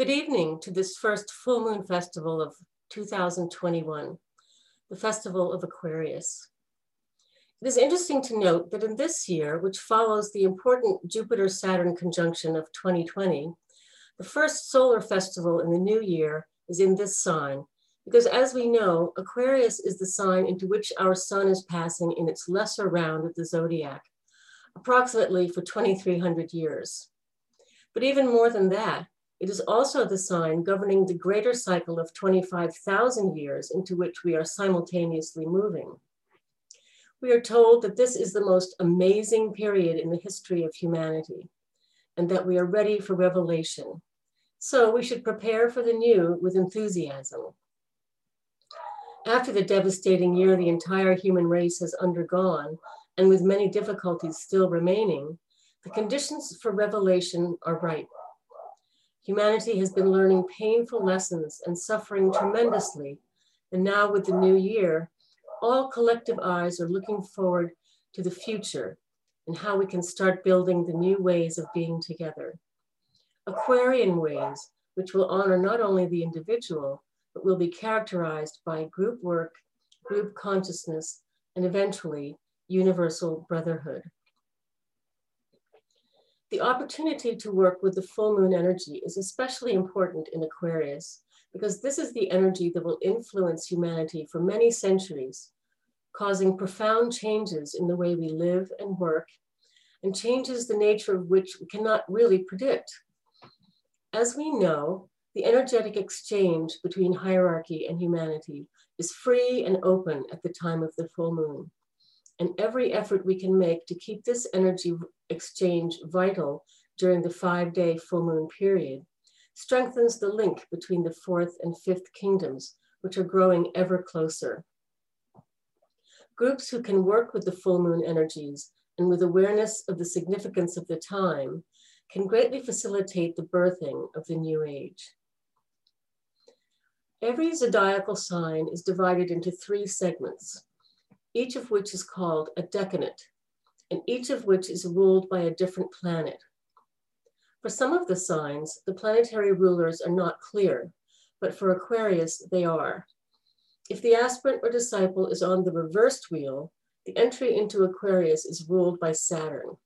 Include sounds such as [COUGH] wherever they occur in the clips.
Good evening to this first full moon festival of 2021, the Festival of Aquarius. It is interesting to note that in this year, which follows the important Jupiter-Saturn conjunction of 2020, the first solar festival in the new year is in this sign, because as we know, Aquarius is the sign into which our sun is passing in its lesser round of the zodiac, approximately for 2,300 years. But even more than that, it is also the sign governing the greater cycle of 25,000 years into which we are simultaneously moving we are told that this is the most amazing period in the history of humanity and that we are ready for revelation. So we should prepare for the new with enthusiasm. After the devastating year the entire human race has undergone, and with many difficulties still remaining, the conditions for revelation are ripe. Humanity has been learning painful lessons and suffering tremendously. And now, with the new year, all collective eyes are looking forward to the future and how we can start building the new ways of being together. Aquarian ways, which will honor not only the individual, but will be characterized by group work, group consciousness, and eventually universal brotherhood. The opportunity to work with the full moon energy is especially important in Aquarius because this is the energy that will influence humanity for many centuries, causing profound changes in the way we live and work, and changes the nature of which we cannot really predict. As we know, the energetic exchange between hierarchy and humanity is free and open at the time of the full moon. And every effort we can make to keep this energy exchange vital during the five day full moon period strengthens the link between the fourth and fifth kingdoms, which are growing ever closer. Groups who can work with the full moon energies and with awareness of the significance of the time can greatly facilitate the birthing of the new age. Every zodiacal sign is divided into three segments, each of which is called a decanate, and each of which is ruled by a different planet. For some of the signs, the planetary rulers are not clear, but for Aquarius, they are. If the aspirant or disciple is on the reversed wheel, the entry into Aquarius is ruled by Saturn.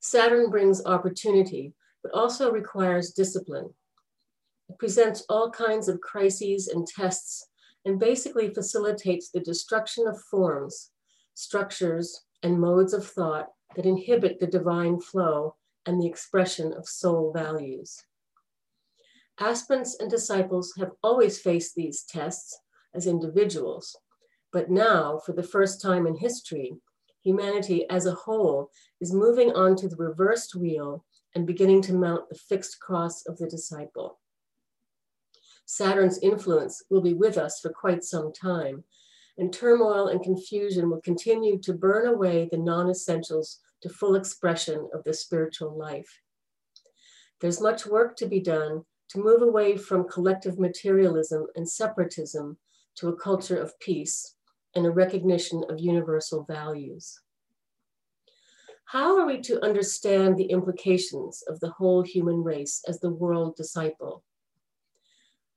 Saturn brings opportunity, but also requires discipline. It presents all kinds of crises and tests and basically facilitates the destruction of forms, structures, and modes of thought that inhibit the divine flow and the expression of soul values. Aspirants and disciples have always faced these tests as individuals, but now, for the first time in history, humanity as a whole is moving on to the reversed wheel and beginning to mount the fixed cross of the disciple. Saturn's influence will be with us for quite some time, and turmoil and confusion will continue to burn away the non essentials to full expression of the spiritual life. There's much work to be done to move away from collective materialism and separatism to a culture of peace and a recognition of universal values. How are we to understand the implications of the whole human race as the world disciple?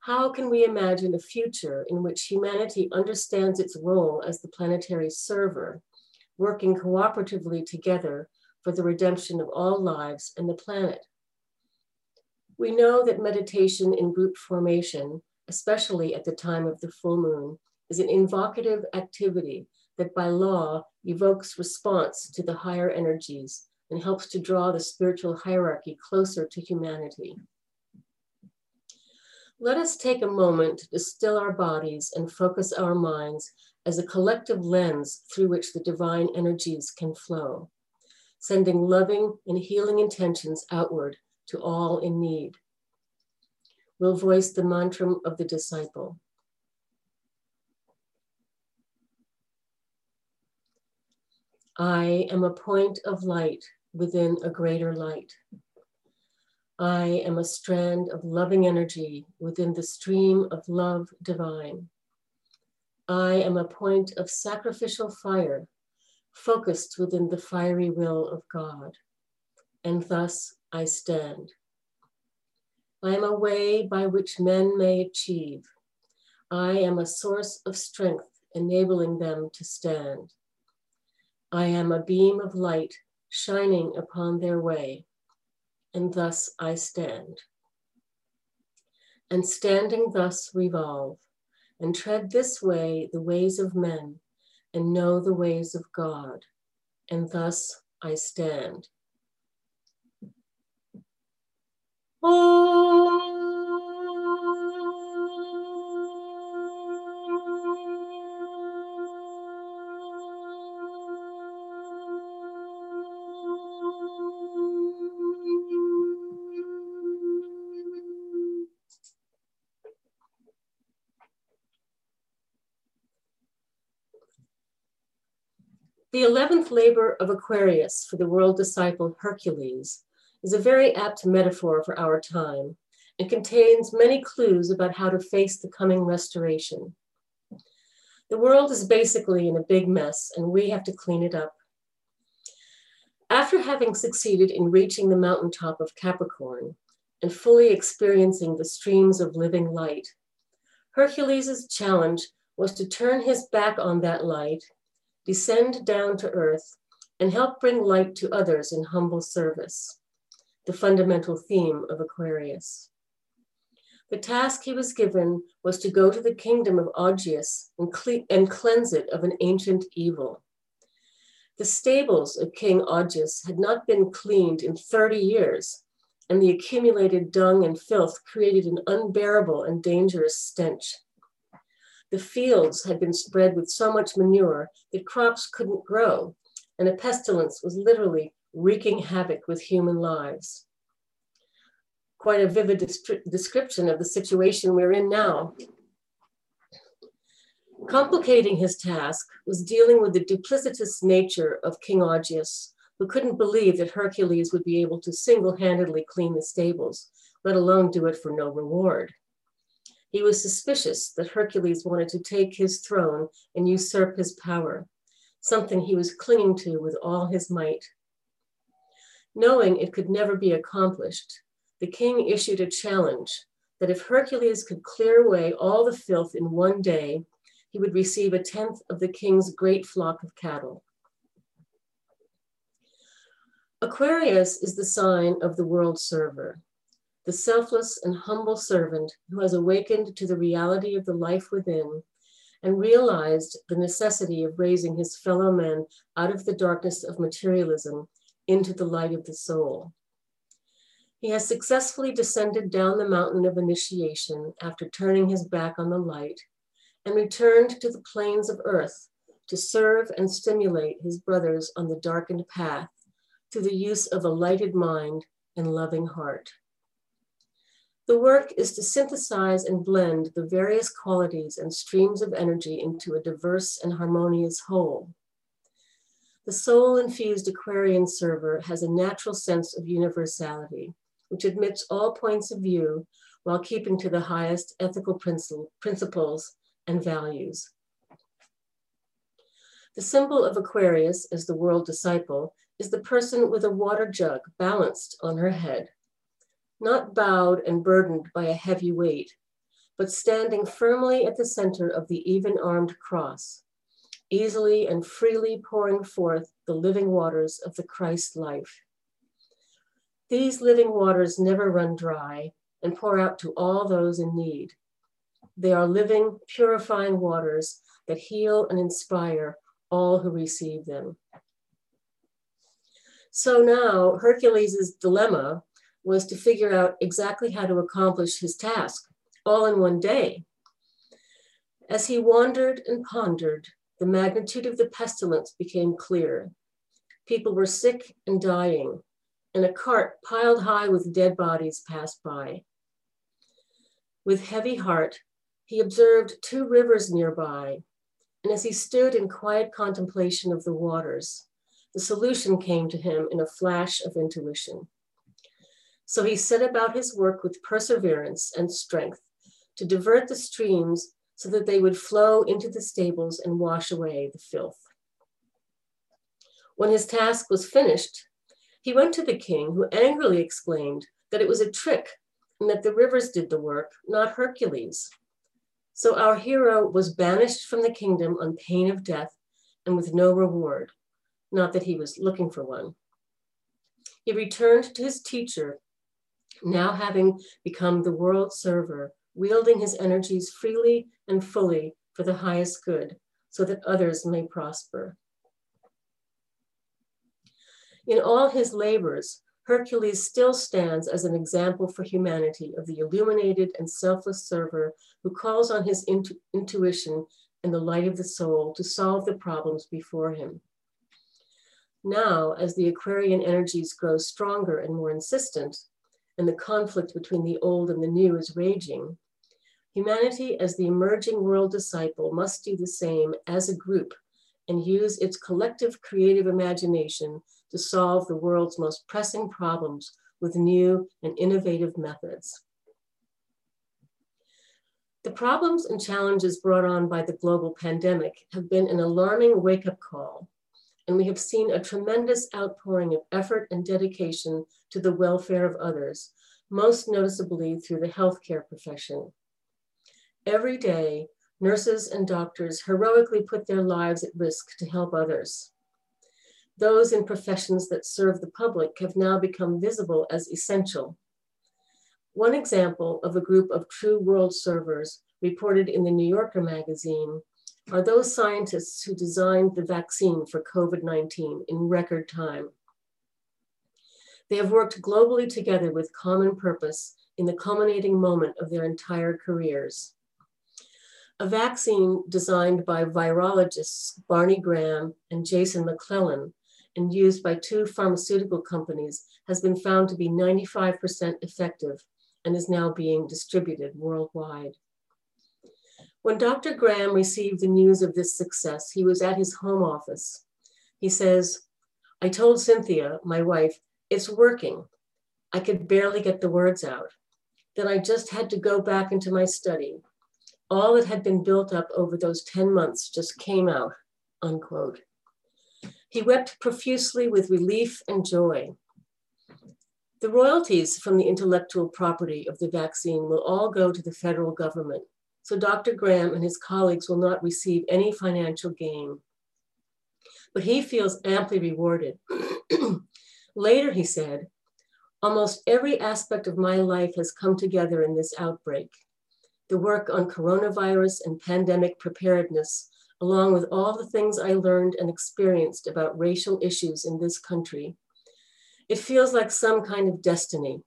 How can we imagine a future in which humanity understands its role as the planetary server working cooperatively together for the redemption of all lives and the planet. We know that meditation in group formation, especially at the time of the full moon, is an invocative activity that by law evokes response to the higher energies and helps to draw the spiritual hierarchy closer to humanity. Let us take a moment to still our bodies and focus our minds as a collective lens through which the divine energies can flow, sending loving and healing intentions outward to all in need. We'll voice the mantra of the disciple. I am a point of light within a greater light. I am a strand of loving energy within the stream of love divine. I am a point of sacrificial fire, focused within the fiery will of God, and thus I stand. I am a way by which men may achieve. I am a source of strength, enabling them to stand. I am a beam of light shining upon their way, and thus I stand. And standing thus revolve, and tread this way the ways of men, and know the ways of God, and thus I stand. Oh, The 11th labor of Aquarius for the world disciple Hercules is a very apt metaphor for our time and contains many clues about how to face the coming restoration. The world is basically in a big mess and we have to clean it up. After having succeeded in reaching the mountaintop of Capricorn and fully experiencing the streams of living light, Hercules' challenge was to turn his back on that light, descend down to earth, and help bring light to others in humble service the fundamental theme of Aquarius. The task he was given was to go to the kingdom of Augeas and, cle- and cleanse it of an ancient evil. The stables of King Augeas had not been cleaned in 30 years, and the accumulated dung and filth created an unbearable and dangerous stench. The fields had been spread with so much manure that crops couldn't grow, and a pestilence was literally wreaking havoc with human lives. Quite a vivid description of the situation we're in now. Complicating his task was dealing with the duplicitous nature of King Augeas, who couldn't believe that Hercules would be able to single handedly clean the stables, let alone do it for no reward. He was suspicious that Hercules wanted to take his throne and usurp his power, something he was clinging to with all his might. Knowing it could never be accomplished, the king issued a challenge that if Hercules could clear away all the filth in one day, he would receive a tenth of the king's great flock of cattle. Aquarius is the sign of the world server, the selfless and humble servant who has awakened to the reality of the life within and realized the necessity of raising his fellow men out of the darkness of materialism into the light of the soul. He has successfully descended down the mountain of initiation after turning his back on the light and returned to the plains of earth to serve and stimulate his brothers on the darkened path through the use of a lighted mind and loving heart. The work is to synthesize and blend the various qualities and streams of energy into a diverse and harmonious whole. The soul infused Aquarian server has a natural sense of universality, which admits all points of view while keeping to the highest ethical principles and values. The symbol of Aquarius as the world disciple is the person with a water jug balanced on her head, not bowed and burdened by a heavy weight, but standing firmly at the center of the even armed cross, easily and freely pouring forth the living waters of the Christ life. These living waters never run dry and pour out to all those in need. They are living, purifying waters that heal and inspire all who receive them. So now Hercules' dilemma was to figure out exactly how to accomplish his task all in one day. As he wandered and pondered, the magnitude of the pestilence became clear. People were sick and dying, and a cart piled high with dead bodies passed by. With heavy heart, he observed two rivers nearby, and as he stood in quiet contemplation of the waters, the solution came to him in a flash of intuition. So he set about his work with perseverance and strength to divert the streams so that they would flow into the stables and wash away the filth. When his task was finished, he went to the king, who angrily exclaimed that it was a trick and that the rivers did the work, not Hercules. So our hero was banished from the kingdom on pain of death and with no reward, not that he was looking for one. He returned to his teacher, now having become the world server, wielding his energies freely and fully for the highest good, so that others may prosper. In all his labors, Hercules still stands as an example for humanity of the illuminated and selfless server who calls on his intu intuition and the light of the soul to solve the problems before him. Now, as the Aquarian energies grow stronger and more insistent, and the conflict between the old and the new is raging, humanity as the emerging world disciple must do the same as a group and use its collective creative imagination to solve the world's most pressing problems with new and innovative methods. The problems and challenges brought on by the global pandemic have been an alarming wake up call, and we have seen a tremendous outpouring of effort and dedication to the welfare of others, most noticeably through the healthcare profession. Every day, nurses and doctors heroically put their lives at risk to help others. Those in professions that serve the public have now become visible as essential one example of a group of true world servers reported in the New Yorker magazine are those scientists who designed the vaccine for COVID-19 in record time. They have worked globally together with common purpose in the culminating moment of their entire careers. A vaccine designed by virologists Barney Graham and Jason McLellan and used by two pharmaceutical companies has been found to be 95% effective and is now being distributed worldwide. When Dr. Graham received the news of this success, he was at his home office. He says, I told Cynthia, my wife, it's working. I could barely get the words out. Then I just had to go back into my study. All that had been built up over those 10 months just came out, unquote. He wept profusely with relief and joy. The royalties from the intellectual property of the vaccine will all go to the federal government, so Dr. Graham and his colleagues will not receive any financial gain. But he feels amply rewarded. [CLEARS THROAT] Later, he said, almost every aspect of my life has come together in this outbreak. The work on coronavirus and pandemic preparedness, along with all the things I learned and experienced about racial issues in this country, it feels like some kind of destiny.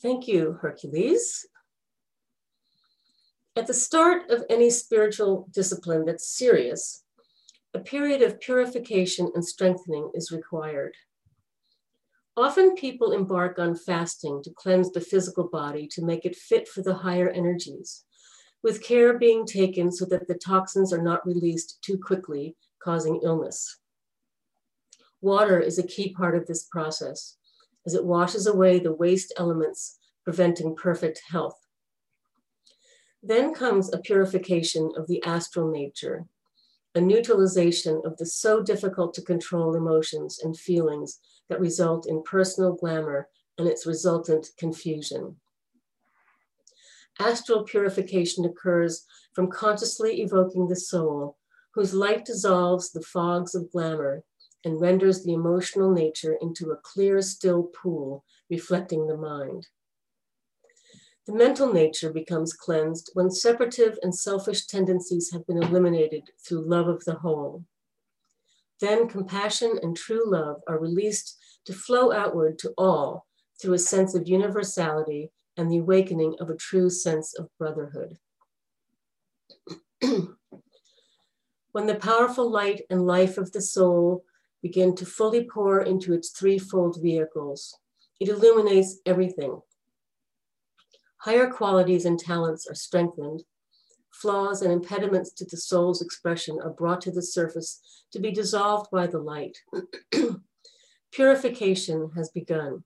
Thank you, Hercules. At the start of any spiritual discipline that's serious, a period of purification and strengthening is required. Often people embark on fasting to cleanse the physical body to make it fit for the higher energies, with care being taken so that the toxins are not released too quickly, causing illness. Water is a key part of this process as it washes away the waste elements, preventing perfect health. Then comes a purification of the astral nature, a neutralization of the so difficult to control emotions and feelings that result in personal glamour and its resultant confusion. Astral purification occurs from consciously evoking the soul, whose light dissolves the fogs of glamour and renders the emotional nature into a clear, still pool reflecting the mind. The mental nature becomes cleansed when separative and selfish tendencies have been eliminated through love of the whole. Then compassion and true love are released to flow outward to all through a sense of universality and the awakening of a true sense of brotherhood. [CLEARS THROAT] when the powerful light and life of the soul begin to fully pour into its threefold vehicles. It illuminates everything. Higher qualities and talents are strengthened. Flaws and impediments to the soul's expression are brought to the surface to be dissolved by the light. [CLEARS THROAT] Purification has begun.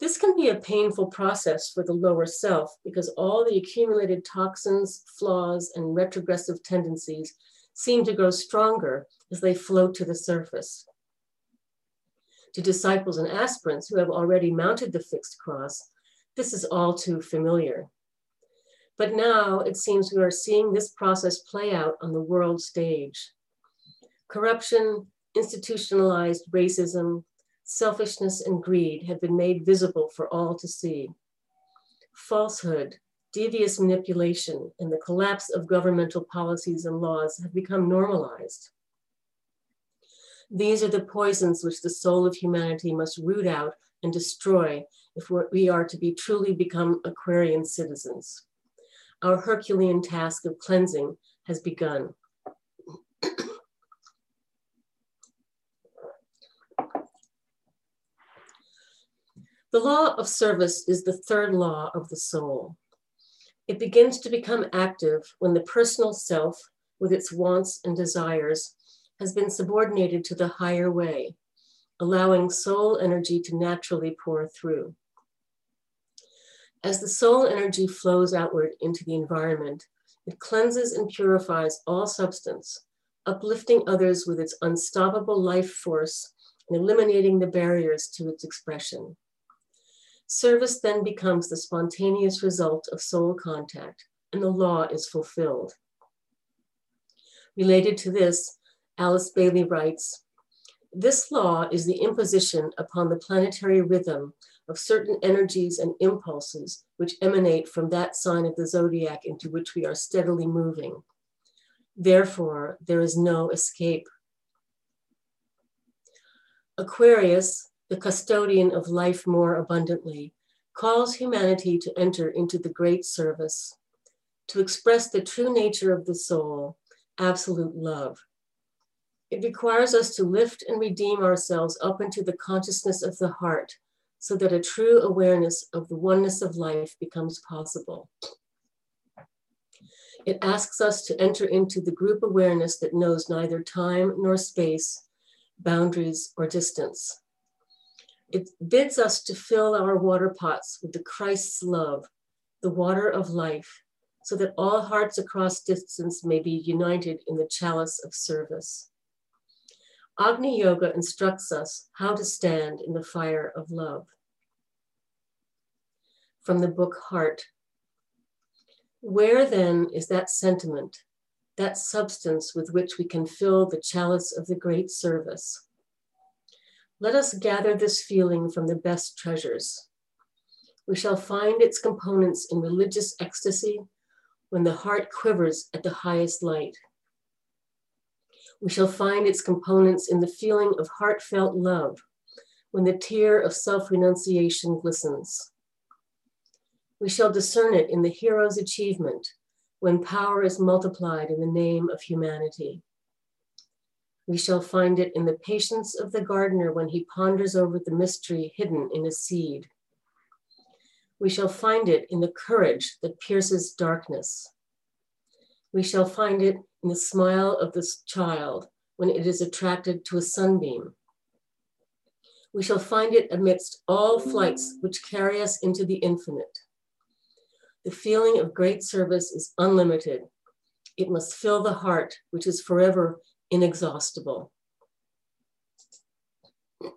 This can be a painful process for the lower self because all the accumulated toxins, flaws, and retrogressive tendencies seem to grow stronger as they float to the surface. To disciples and aspirants who have already mounted the fixed cross, this is all too familiar. But now it seems we are seeing this process play out on the world stage. Corruption, institutionalized racism, selfishness, and greed have been made visible for all to see. Falsehood, devious manipulation, and the collapse of governmental policies and laws have become normalized. These are the poisons which the soul of humanity must root out and destroy if we are to be truly become Aquarian citizens. Our Herculean task of cleansing has begun. [CLEARS THROAT] The law of service is the third law of the soul. It begins to become active when the personal self, with its wants and desires, has been subordinated to the higher way, allowing soul energy to naturally pour through. As the soul energy flows outward into the environment, it cleanses and purifies all substance, uplifting others with its unstoppable life force and eliminating the barriers to its expression. Service then becomes the spontaneous result of soul contact, and the law is fulfilled. Related to this, Alice Bailey writes This law is the imposition upon the planetary rhythm of certain energies and impulses which emanate from that sign of the zodiac into which we are steadily moving. Therefore, there is no escape. Aquarius, the custodian of life more abundantly, calls humanity to enter into the great service, to express the true nature of the soul, absolute love. It requires us to lift and redeem ourselves up into the consciousness of the heart so that a true awareness of the oneness of life becomes possible. It asks us to enter into the group awareness that knows neither time nor space, boundaries or distance. It bids us to fill our water pots with the Christ's love, the water of life, so that all hearts across distance may be united in the chalice of service. Agni Yoga instructs us how to stand in the fire of love. From the book Heart. Where then is that sentiment, that substance with which we can fill the chalice of the great service? Let us gather this feeling from the best treasures. We shall find its components in religious ecstasy when the heart quivers at the highest light. We shall find its components in the feeling of heartfelt love when the tear of self renunciation glistens. We shall discern it in the hero's achievement when power is multiplied in the name of humanity. We shall find it in the patience of the gardener when he ponders over the mystery hidden in a seed. We shall find it in the courage that pierces darkness. We shall find it in the smile of this child when it is attracted to a sunbeam. We shall find it amidst all flights which carry us into the infinite. The feeling of great service is unlimited. It must fill the heart, which is forever inexhaustible. [CLEARS THROAT]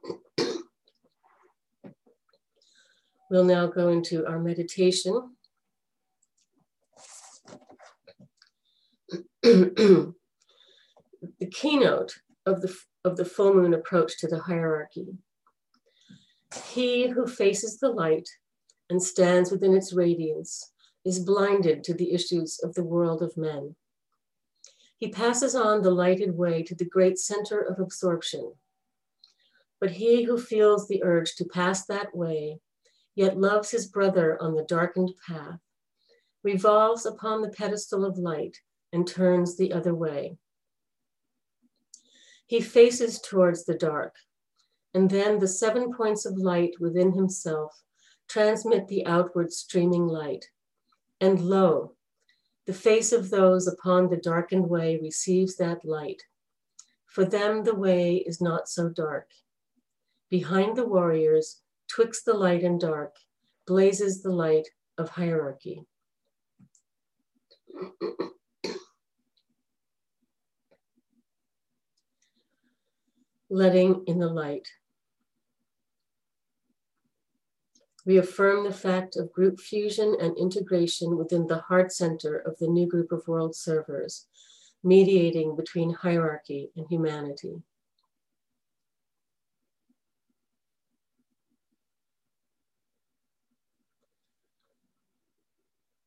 We'll now go into our meditation. [CLEARS THROAT] the keynote of the, of the full moon approach to the hierarchy. He who faces the light and stands within its radiance is blinded to the issues of the world of men. He passes on the lighted way to the great center of absorption. But he who feels the urge to pass that way, yet loves his brother on the darkened path, revolves upon the pedestal of light and turns the other way. He faces towards the dark, and then the seven points of light within himself transmit the outward streaming light. And lo, the face of those upon the darkened way receives that light. For them, the way is not so dark. Behind the warriors, twixt the light and dark, blazes the light of hierarchy. [CLEARS THROAT] Letting in the light. We affirm the fact of group fusion and integration within the heart center of the new group of world servers, mediating between hierarchy and humanity.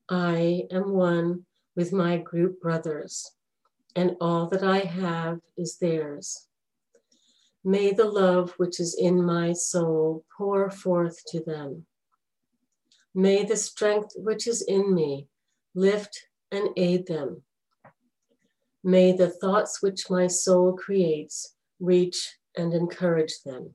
I am one with my group brothers, and all that I have is theirs. May the love which is in my soul pour forth to them. May the strength which is in me lift and aid them. May the thoughts which my soul creates reach and encourage them.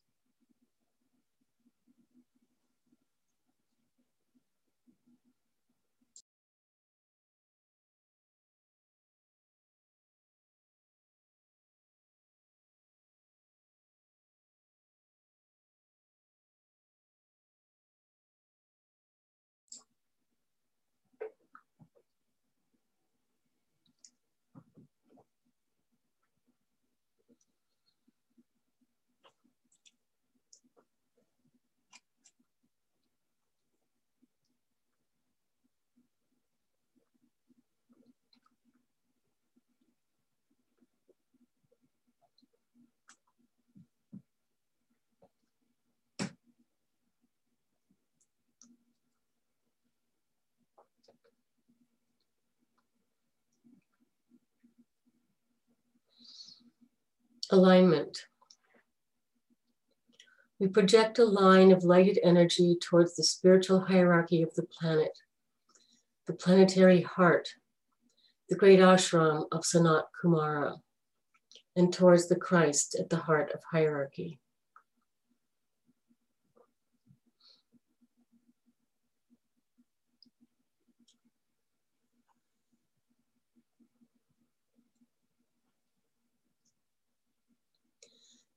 Alignment. We project a line of lighted energy towards the spiritual hierarchy of the planet, the planetary heart, the great ashram of Sanat Kumara, and towards the Christ at the heart of hierarchy.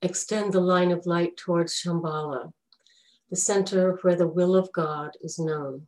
Extend the line of light towards Shambhala, the center where the will of God is known.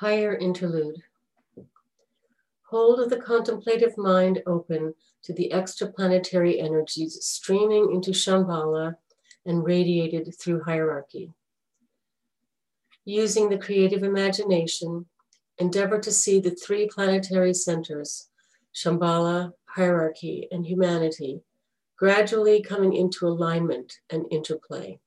Higher interlude. Hold the contemplative mind open to the extraplanetary energies streaming into Shambhala and radiated through hierarchy. Using the creative imagination, endeavor to see the three planetary centers, Shambhala, hierarchy, and humanity, gradually coming into alignment and interplay.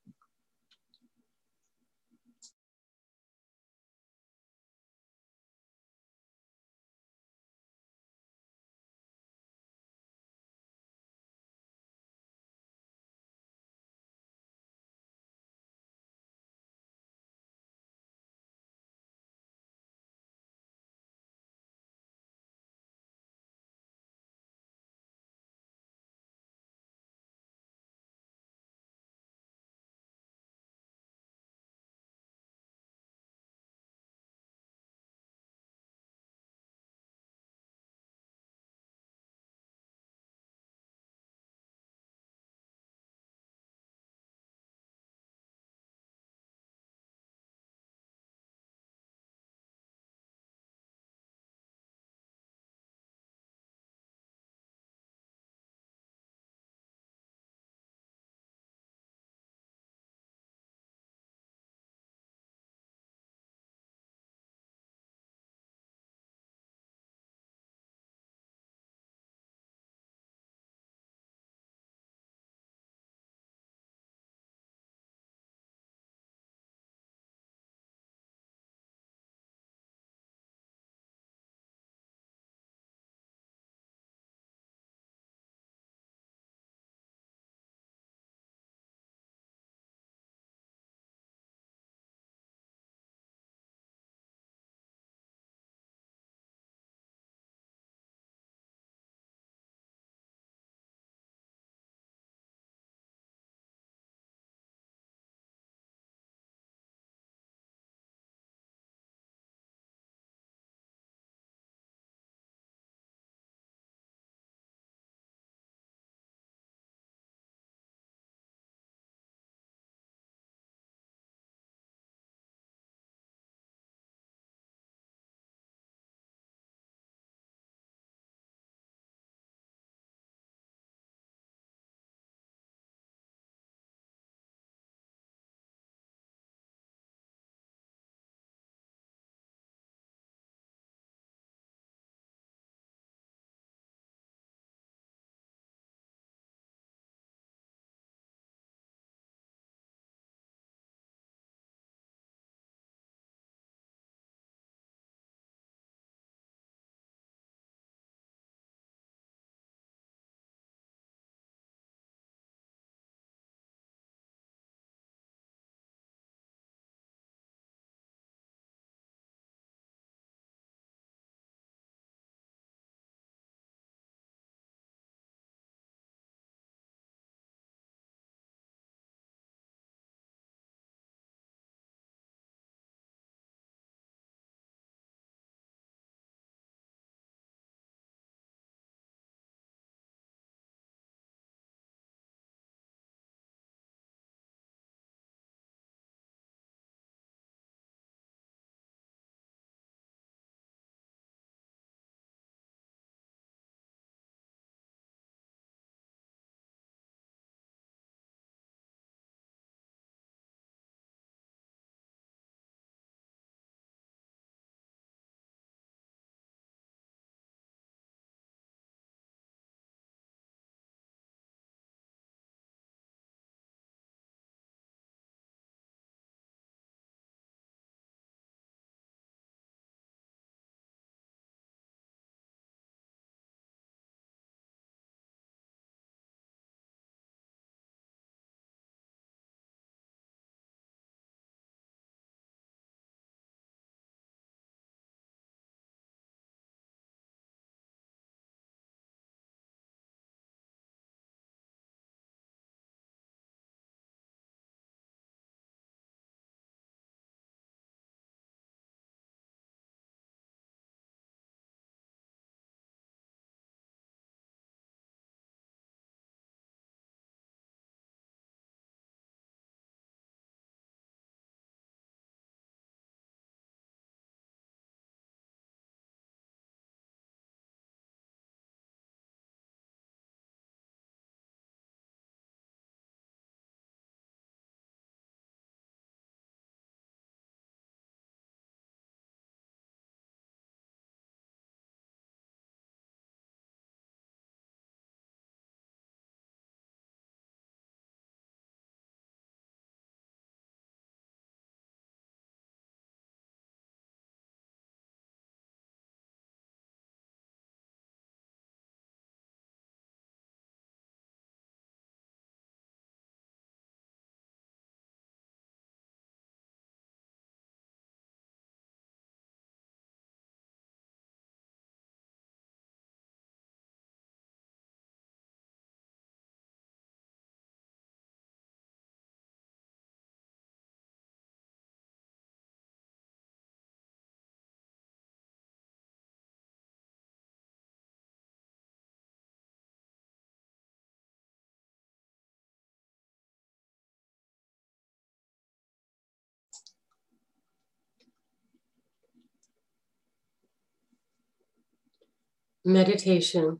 Meditation,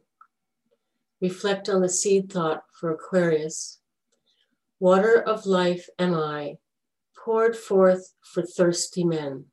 reflect on the seed thought for Aquarius. Water of life am I, poured forth for thirsty men.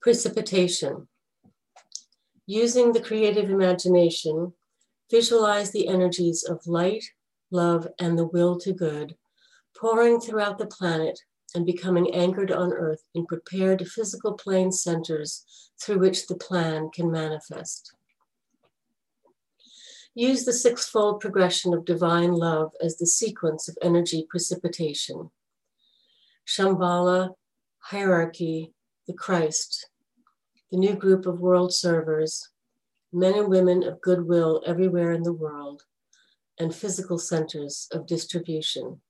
Precipitation. Using the creative imagination, visualize the energies of light, love, and the will to good pouring throughout the planet and becoming anchored on Earth in prepared physical plane centers through which the plan can manifest. Use the sixfold progression of divine love as the sequence of energy precipitation. Shambhala, hierarchy, the Christ, the new group of world servers, men and women of goodwill everywhere in the world, and physical centers of distribution.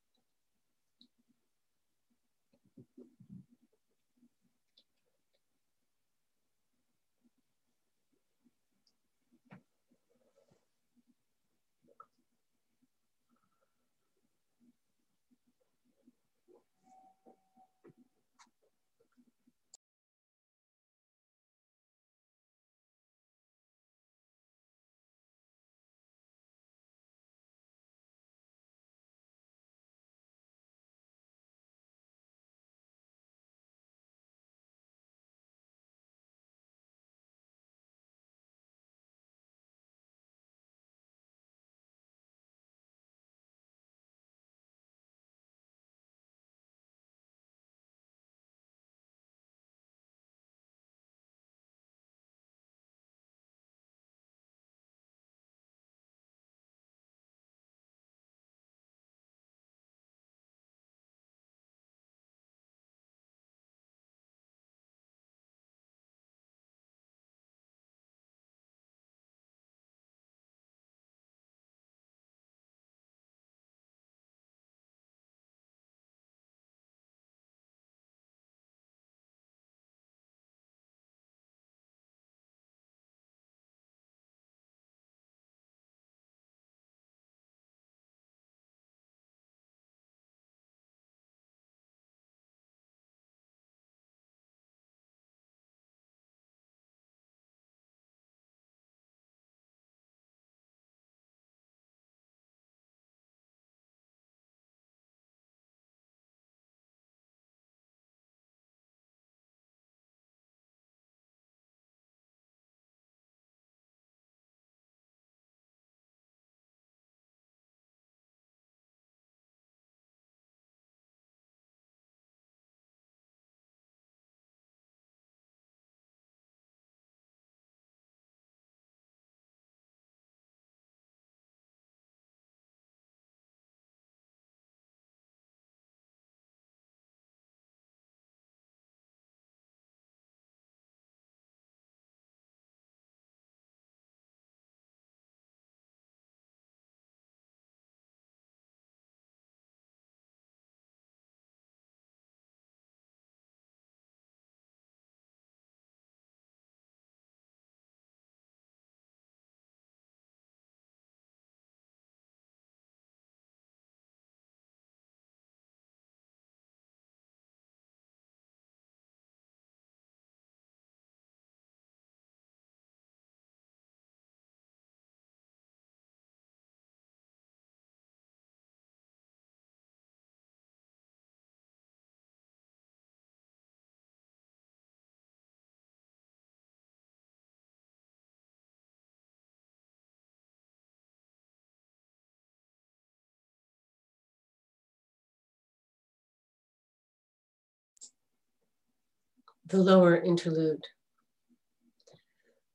The lower interlude.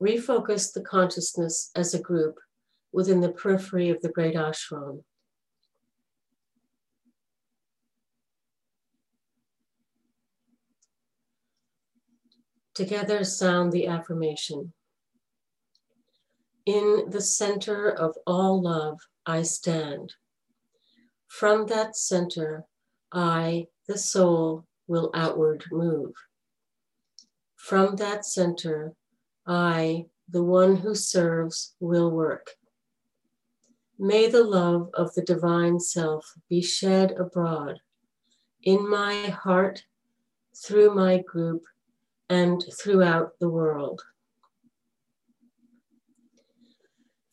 Refocus the consciousness as a group within the periphery of the great ashram. Together sound the affirmation. In the center of all love, I stand. From that center, I, the soul, will outward move. From that center, I, the one who serves, will work. May the love of the divine self be shed abroad in my heart, through my group, and throughout the world.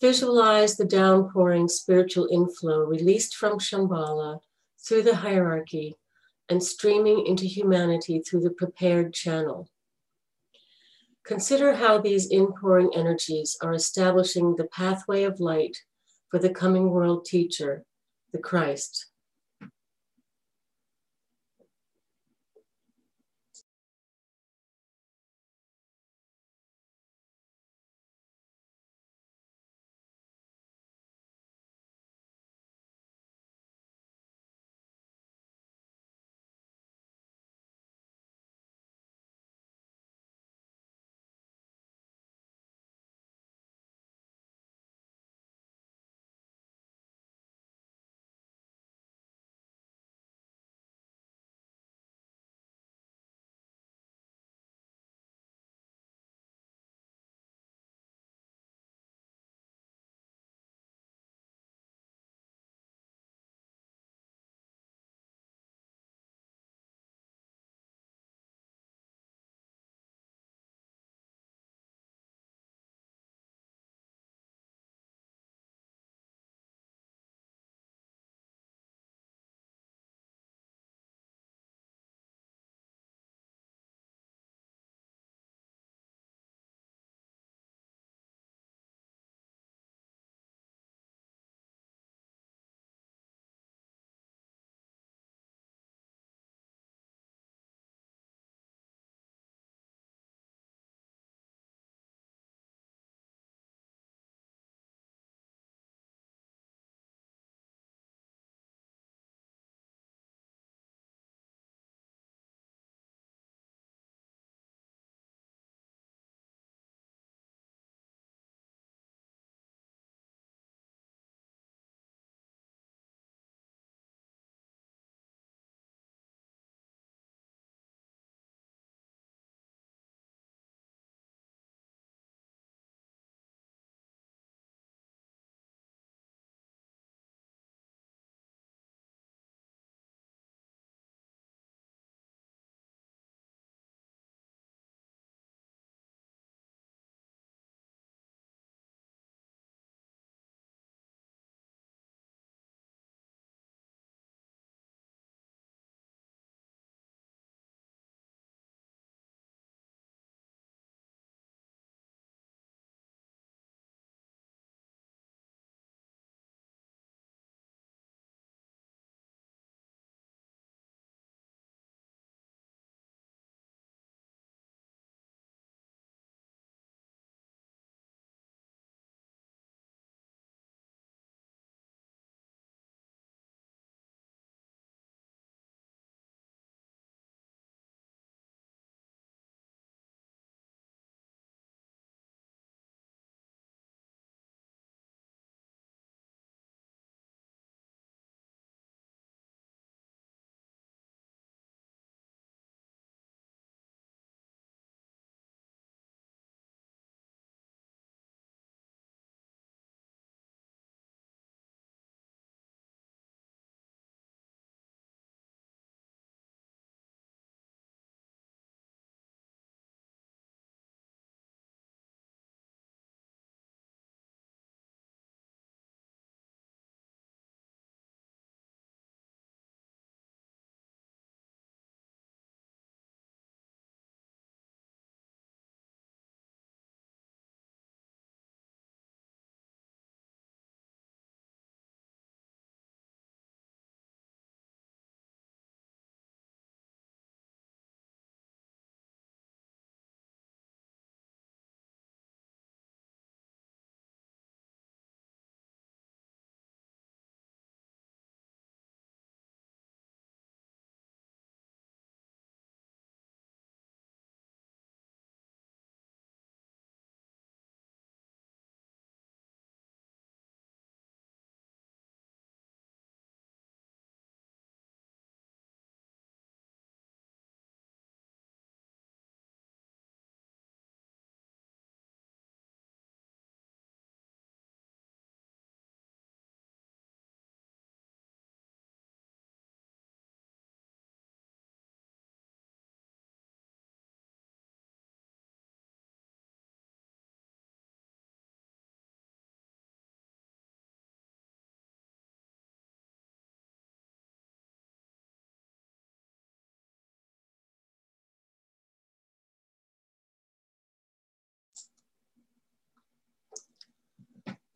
Visualize the downpouring spiritual inflow released from Shambhala through the hierarchy and streaming into humanity through the prepared channel. Consider how these inpouring energies are establishing the pathway of light for the coming world teacher, the Christ.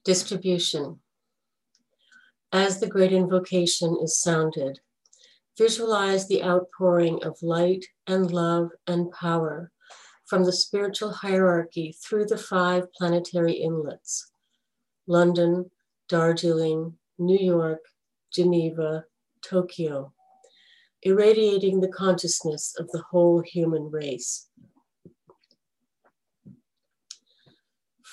Distribution. As the great invocation is sounded, visualize the outpouring of light and love and power from the spiritual hierarchy through the five planetary inlets London, Darjeeling, New York, Geneva, Tokyo, irradiating the consciousness of the whole human race.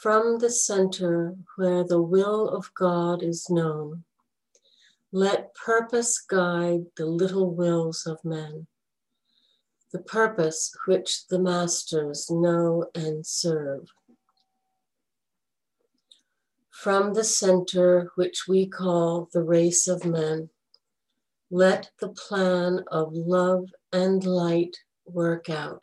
From the center where the will of God is known, let purpose guide the little wills of men, the purpose which the masters know and serve. From the center which we call the race of men. Let the plan of love and light work out,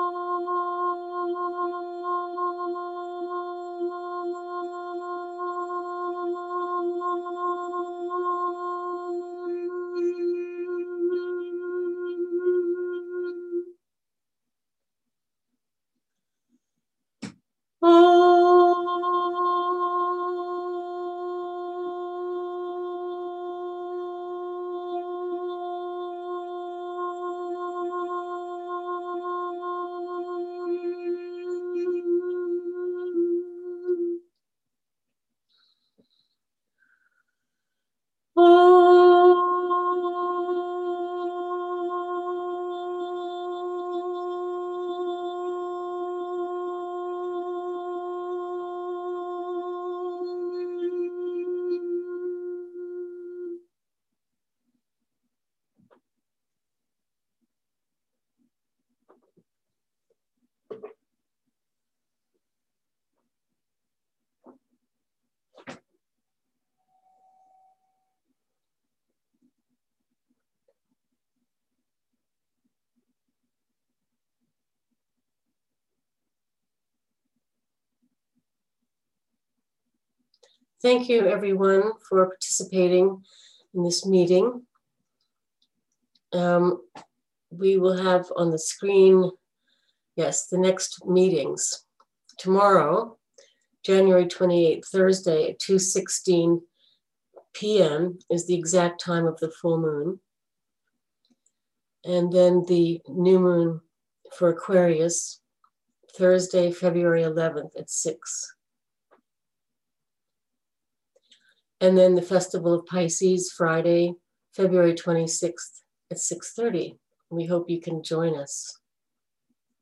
Thank you, everyone, for participating in this meeting. Um, we will have on the screen, yes, the next meetings. Tomorrow, January 28th, Thursday at 2.16 p.m. is the exact time of the full moon. And then the new moon for Aquarius, Thursday, February 11th at 6. And then the Festival of Pisces, Friday, February 26th at 6.30. We hope you can join us.